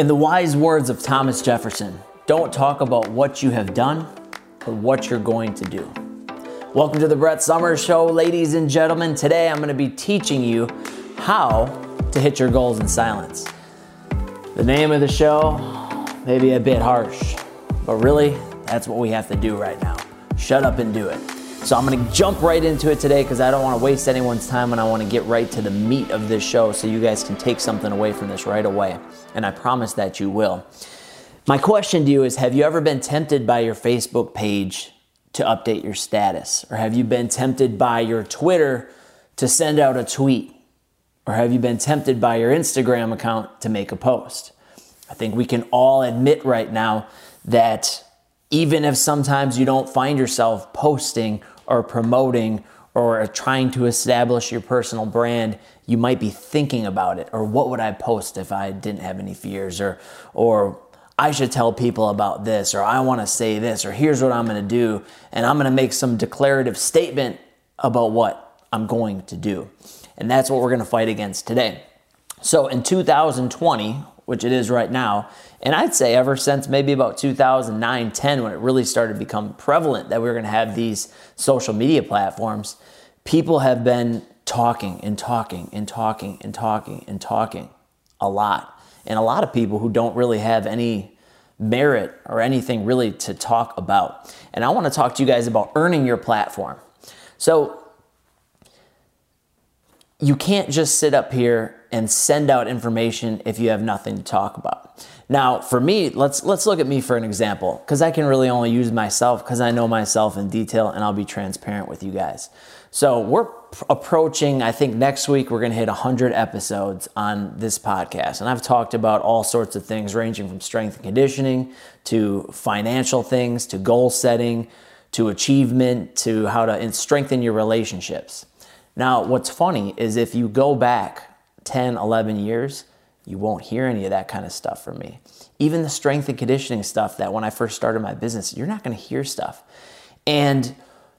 In the wise words of Thomas Jefferson, don't talk about what you have done, but what you're going to do. Welcome to the Brett Summers Show, ladies and gentlemen. Today I'm going to be teaching you how to hit your goals in silence. The name of the show may be a bit harsh, but really, that's what we have to do right now. Shut up and do it. So I'm to jump right into it today because I don't want to waste anyone's time and I want to get right to the meat of this show so you guys can take something away from this right away. And I promise that you will. My question to you is Have you ever been tempted by your Facebook page to update your status? Or have you been tempted by your Twitter to send out a tweet? Or have you been tempted by your Instagram account to make a post? I think we can all admit right now that even if sometimes you don't find yourself posting or promoting or trying to establish your personal brand, you might be thinking about it. Or what would I post if I didn't have any fears? Or, or I should tell people about this, or I want to say this, or here's what I'm going to do. And I'm going to make some declarative statement about what I'm going to do. And that's what we're going to fight against today. So in 2020, which it is right now, and I'd say ever since maybe about 2009, 10, when it really started to become prevalent that we were going to have these social media platforms, people have been talking and talking and talking and talking and talking a lot. And a lot of people who don't really have any merit or anything really to talk about. And I want to talk to you guys about earning your platform. So, you can't just sit up here and send out information if you have nothing to talk about. Now, for me, let's let's look at me for an example cuz I can really only use myself cuz I know myself in detail and I'll be transparent with you guys. So, we're approaching I think next week we're going to hit 100 episodes on this podcast. And I've talked about all sorts of things ranging from strength and conditioning to financial things to goal setting to achievement to how to strengthen your relationships. Now, what's funny is if you go back 10, 11 years, you won't hear any of that kind of stuff from me. Even the strength and conditioning stuff that when I first started my business, you're not going to hear stuff. And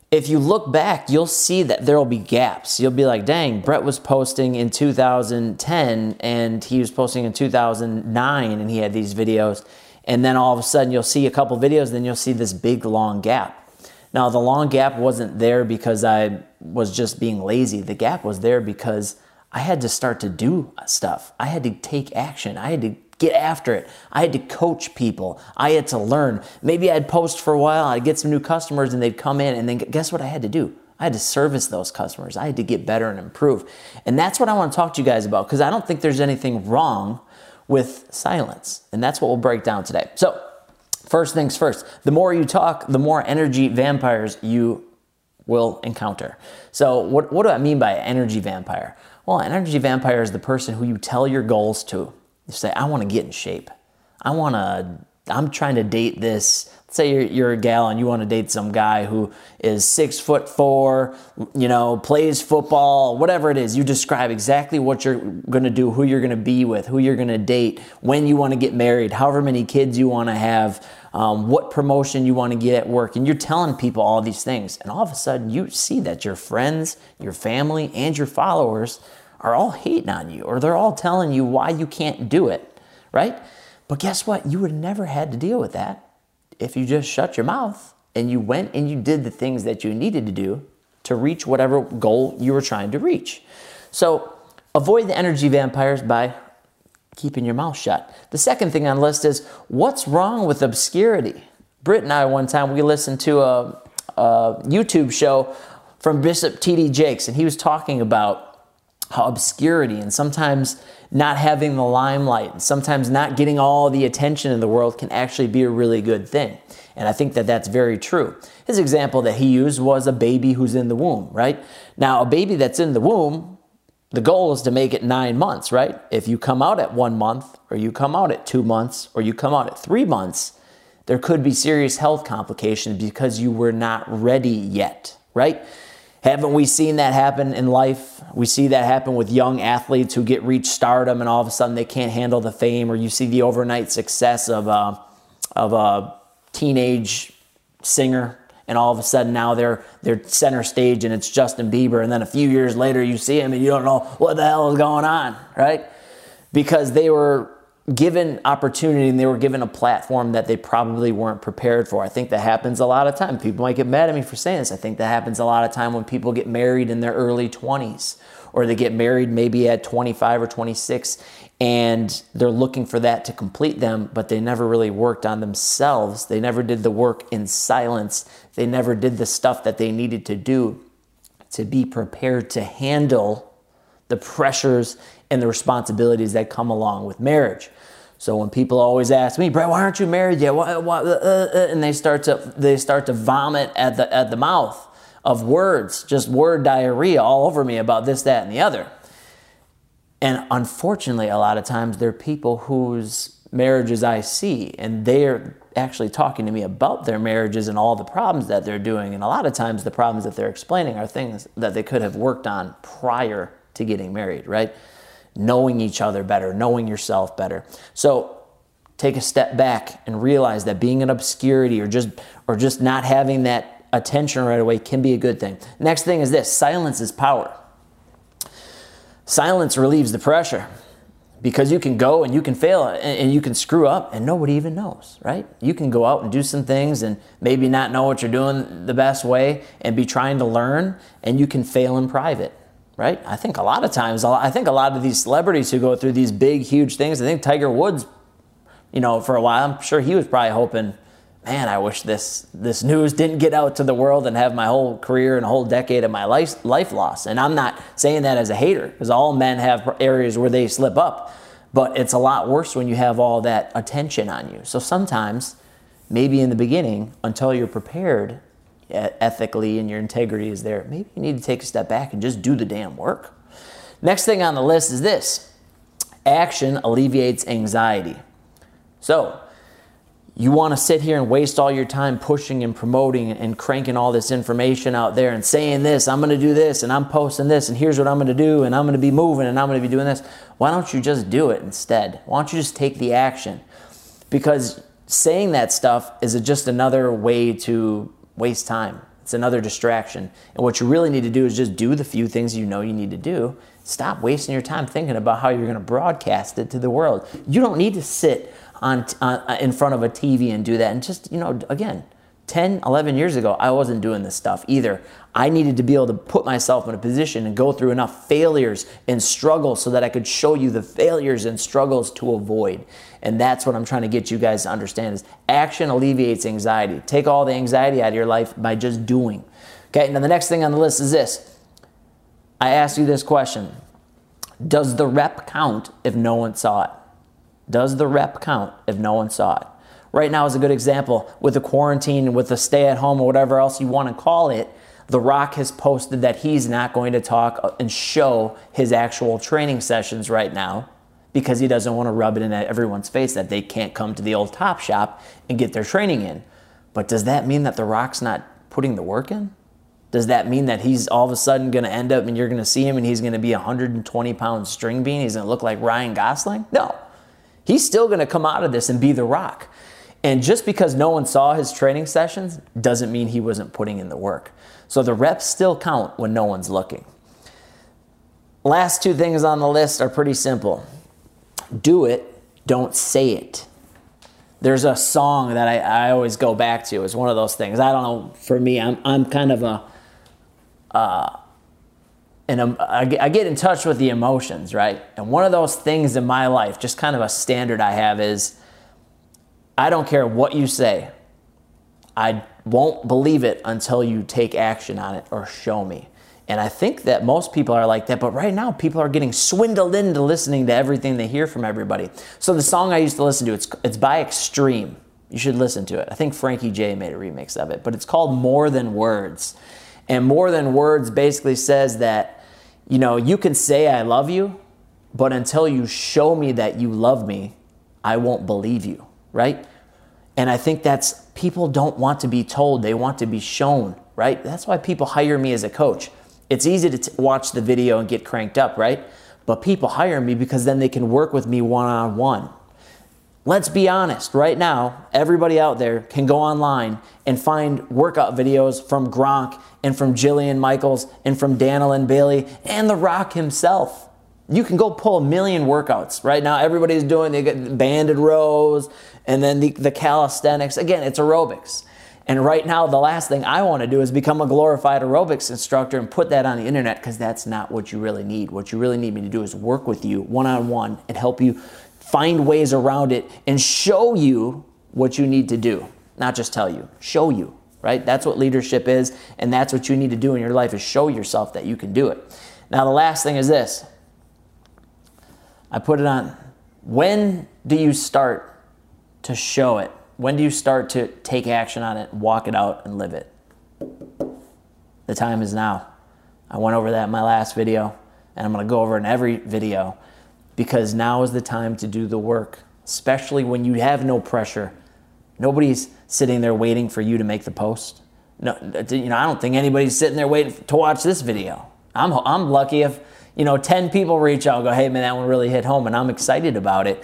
if you look back, you'll see that there will be gaps. You'll be like, dang, Brett was posting in 2010 and he was posting in 2009 and he had these videos. And then all of a sudden you'll see a couple videos, then you'll see this big long gap. Now, the long gap wasn't there because I was just being lazy. The gap was there because I had to start to do stuff. I had to take action. I had to get after it. I had to coach people. I had to learn. Maybe I'd post for a while, I'd get some new customers, and they'd come in, and then guess what I had to do? I had to service those customers. I had to get better and improve. And that's what I want to talk to you guys about because I don't think there's anything wrong with silence. And that's what we'll break down today. So, First things first, the more you talk, the more energy vampires you will encounter. So, what, what do I mean by energy vampire? Well, an energy vampire is the person who you tell your goals to. You say, I want to get in shape. I want to, I'm trying to date this say you're, you're, a gal and you want to date some guy who is six foot four, you know, plays football, whatever it is, you describe exactly what you're going to do, who you're going to be with, who you're going to date, when you want to get married, however many kids you want to have, um, what promotion you want to get at work. And you're telling people all these things. And all of a sudden, you see that your friends, your family, and your followers are all hating on you or they're all telling you why you can't do it, right? But guess what? You would have never had to deal with that if you just shut your mouth and you went and you did the things that you needed to do to reach whatever goal you were trying to reach. So avoid the energy vampires by keeping your mouth shut. The second thing on the list is what's wrong with obscurity? Britt and I, one time, we listened to a, a YouTube show from Bishop T.D. Jakes, and he was talking about obscurity and sometimes not having the limelight and sometimes not getting all the attention in the world can actually be a really good thing. And I think that that's very true. His example that he used was a baby who's in the womb, right? Now, a baby that's in the womb, the goal is to make it nine months, right? If you come out at one month, or you come out at two months, or you come out at three months, there could be serious health complications because you were not ready yet, right? Haven't we seen that happen in life? We see that happen with young athletes who get reach stardom and all of a sudden they can't handle the fame, or you see the overnight success of a, of a teenage singer, and all of a sudden now they're they're center stage and it's Justin Bieber, and then a few years later you see him and you don't know what the hell is going on, right? Because they were given opportunity and they were given a platform that they probably weren't prepared for. I think that happens a lot of time. People might get mad at me for saying this. I think that happens a lot of time when people get married in their early 20s or they get married maybe at 25 or 26 and they're looking for that to complete them, but they never really worked on themselves. They never did the work in silence. They never did the stuff that they needed to do to be prepared to handle the pressures and the responsibilities that come along with marriage. So when people always ask me, Brett, why aren't you married yet? Why, why, uh, uh, and they start to they start to vomit at the at the mouth of words, just word diarrhea all over me about this, that, and the other. And unfortunately, a lot of times they're people whose marriages I see, and they're actually talking to me about their marriages and all the problems that they're doing. And a lot of times, the problems that they're explaining are things that they could have worked on prior to getting married, right? Knowing each other better, knowing yourself better. So take a step back and realize that being in obscurity or just or just not having that attention right away can be a good thing. Next thing is this, silence is power. Silence relieves the pressure because you can go and you can fail and you can screw up and nobody even knows, right? You can go out and do some things and maybe not know what you're doing the best way and be trying to learn and you can fail in private right? I think a lot of times, I think a lot of these celebrities who go through these big, huge things, I think Tiger Woods, you know, for a while, I'm sure he was probably hoping, man, I wish this this news didn't get out to the world and have my whole career and a whole decade of my life life lost. And I'm not saying that as a hater, because all men have areas where they slip up, but it's a lot worse when you have all that attention on you. So sometimes, maybe in the beginning, until you're prepared, ethically and your integrity is there, maybe you need to take a step back and just do the damn work. Next thing on the list is this action alleviates anxiety. So, you want to sit here and waste all your time pushing and promoting and cranking all this information out there and saying this, I'm going to do this, and I'm posting this, and here's what I'm going to do, and I'm going to be moving, and I'm going to be doing this. Why don't you just do it instead? Why don't you just take the action? Because saying that stuff is just another way to waste time. It's another distraction. And what you really need to do is just do the few things you know you need to do. Stop wasting your time thinking about how you're going to broadcast it to the world. You don't need to sit on, on uh, in front of a TV and do that. And just, you know, again, 10, 11 years ago, I wasn't doing this stuff either. I needed to be able to put myself in a position and go through enough failures and struggles so that I could show you the failures and struggles to avoid. And that's what I'm trying to get you guys to understand is action alleviates anxiety. Take all the anxiety out of your life by just doing. Okay, now the next thing on the list is this. I asked you this question. Does the rep count if no one saw it? Does the rep count if no one saw it? Right now is a good example with the quarantine, with the stay at home, or whatever else you want to call it. The Rock has posted that he's not going to talk uh, and show his actual training sessions right now because he doesn't want to rub it in everyone's face that they can't come to the old Top Shop and get their training in. But does that mean that The Rock's not putting the work in? Does that mean that he's all of a sudden going to end up and you're going to see him and he's going to be a 120 pound string bean? He's going to look like Ryan Gosling? No. He's still going to come out of this and be The Rock. And just because no one saw his training sessions doesn't mean he wasn't putting in the work. So the reps still count when no one's looking. Last two things on the list are pretty simple do it, don't say it. There's a song that I, I always go back to. It's one of those things. I don't know, for me, I'm, I'm kind of a, uh, and I get in touch with the emotions, right? And one of those things in my life, just kind of a standard I have, is I don't care what you say. I won't believe it until you take action on it or show me. And I think that most people are like that, but right now people are getting swindled into listening to everything they hear from everybody. So the song I used to listen to, it's, it's by Extreme. You should listen to it. I think Frankie J made a remix of it, but it's called More Than Words. And More Than Words basically says that, you know, you can say I love you, but until you show me that you love me, I won't believe you, right? And I think that's people don't want to be told, they want to be shown, right? That's why people hire me as a coach. It's easy to t- watch the video and get cranked up, right? But people hire me because then they can work with me one on one. Let's be honest, right now, everybody out there can go online and find workout videos from Gronk and from Jillian Michaels and from Danilin Bailey and The Rock himself. You can go pull a million workouts. Right now, everybody's doing the banded rows and then the, the calisthenics. Again, it's aerobics. And right now, the last thing I want to do is become a glorified aerobics instructor and put that on the internet because that's not what you really need. What you really need me to do is work with you one on one and help you find ways around it and show you what you need to do. Not just tell you, show you, right? That's what leadership is, and that's what you need to do in your life is show yourself that you can do it. Now, the last thing is this I put it on. When do you start to show it? When do you start to take action on it, walk it out, and live it? The time is now. I went over that in my last video, and I'm going to go over in every video because now is the time to do the work, especially when you have no pressure. Nobody's sitting there waiting for you to make the post. No, you know, I don't think anybody's sitting there waiting to watch this video. I'm, I'm lucky if, you know, 10 people reach out go, hey, man, that one really hit home, and I'm excited about it.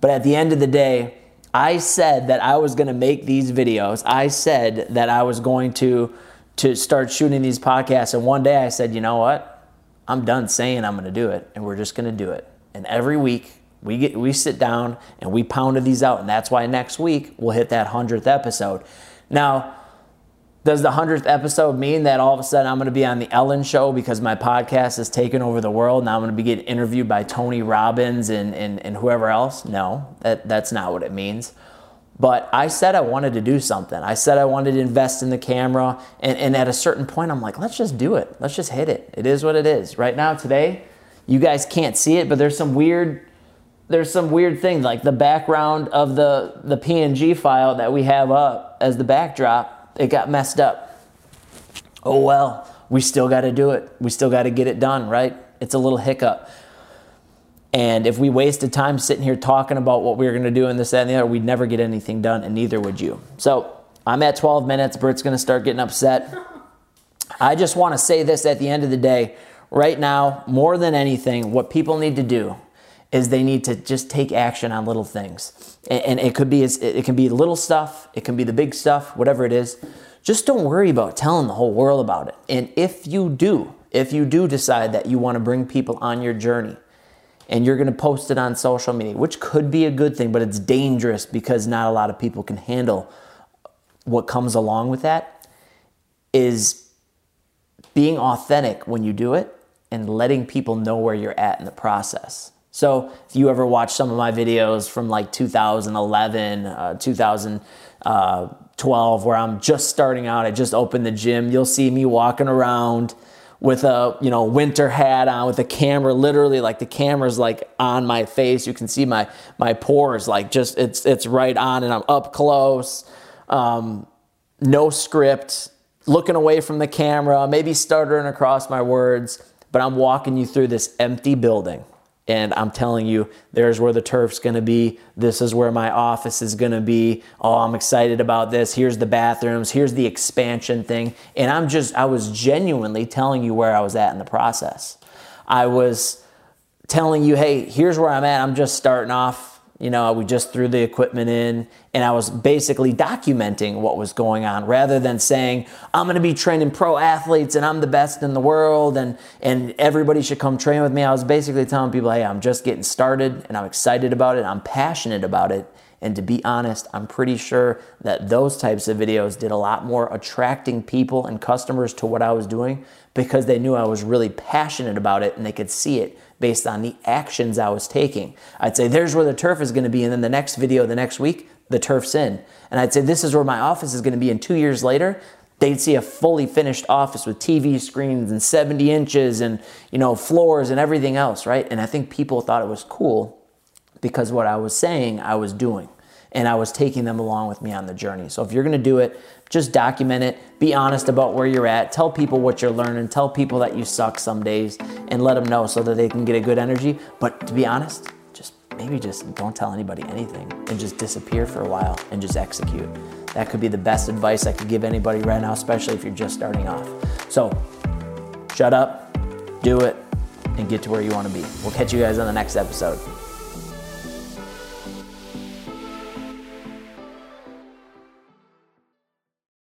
But at the end of the day, I said that I was going to make these videos. I said that I was going to to start shooting these podcasts. And one day I said, you know what? I'm done saying I'm going to do it, and we're just going to do it. And every week we get we sit down and we pounded these out, and that's why next week we'll hit that hundredth episode. Now does the 100th episode mean that all of a sudden I'm going to be on the Ellen show because my podcast has taken over the world? Now I'm going to be getting interviewed by Tony Robbins and, and, and whoever else? No, that, that's not what it means. But I said I wanted to do something. I said I wanted to invest in the camera. And, and at a certain point, I'm like, let's just do it. Let's just hit it. It is what it is. Right now, today, you guys can't see it, but there's some weird there's some weird things like the background of the the PNG file that we have up as the backdrop it got messed up. Oh well, we still got to do it. We still got to get it done, right? It's a little hiccup. And if we wasted time sitting here talking about what we were going to do in this, that, and the other, we'd never get anything done, and neither would you. So I'm at 12 minutes. Bert's going to start getting upset. I just want to say this at the end of the day. Right now, more than anything, what people need to do is they need to just take action on little things. And, it could be it can be little stuff, it can be the big stuff, whatever it is. Just don't worry about telling the whole world about it. And if you do, if you do decide that you want to bring people on your journey and you're going to post it on social media, which could be a good thing, but it's dangerous because not a lot of people can handle what comes along with that is being authentic when you do it and letting people know where you're at in the process. So if you ever watch some of my videos from like 2011, uh, 2012, where I'm just starting out, I just opened the gym, you'll see me walking around with a you know winter hat on with a camera literally like the camera's like on my face. You can see my my pores like just it's it's right on and i'm up close. Um, no script looking away from the camera maybe stuttering across my words but i'm walking you through this empty building and I'm telling you, there's where the turf's gonna be. This is where my office is gonna be. Oh, I'm excited about this. Here's the bathrooms. Here's the expansion thing. And I'm just, I was genuinely telling you where I was at in the process. I was telling you, hey, here's where I'm at. I'm just starting off you know, we just threw the equipment in and I was basically documenting what was going on rather than saying, I'm going to be training pro athletes and I'm the best in the world and, and everybody should come train with me. I was basically telling people, hey, I'm just getting started and I'm excited about it. I'm passionate about it. And to be honest, I'm pretty sure that those types of videos did a lot more attracting people and customers to what I was doing because they knew I was really passionate about it and they could see it based on the actions I was taking. I'd say, there's where the turf is going to be. And then the next video, the next week, the turf's in. And I'd say, this is where my office is going to be. And two years later, they'd see a fully finished office with TV screens and 70 inches and, you know, floors and everything else, right? And I think people thought it was cool because what I was saying, I was doing and I was taking them along with me on the journey. So if you're to do it, just document it, be honest about where you're at, tell people what you're learning, tell people that you suck some days and let them know so that they can get a good energy. But to be honest, just maybe just don't tell anybody anything and just disappear for a while and just execute. That could be the best advice I could give anybody right now, especially if you're just starting off. So shut up, do it, and get to where you want to be. We'll catch you guys on the next episode.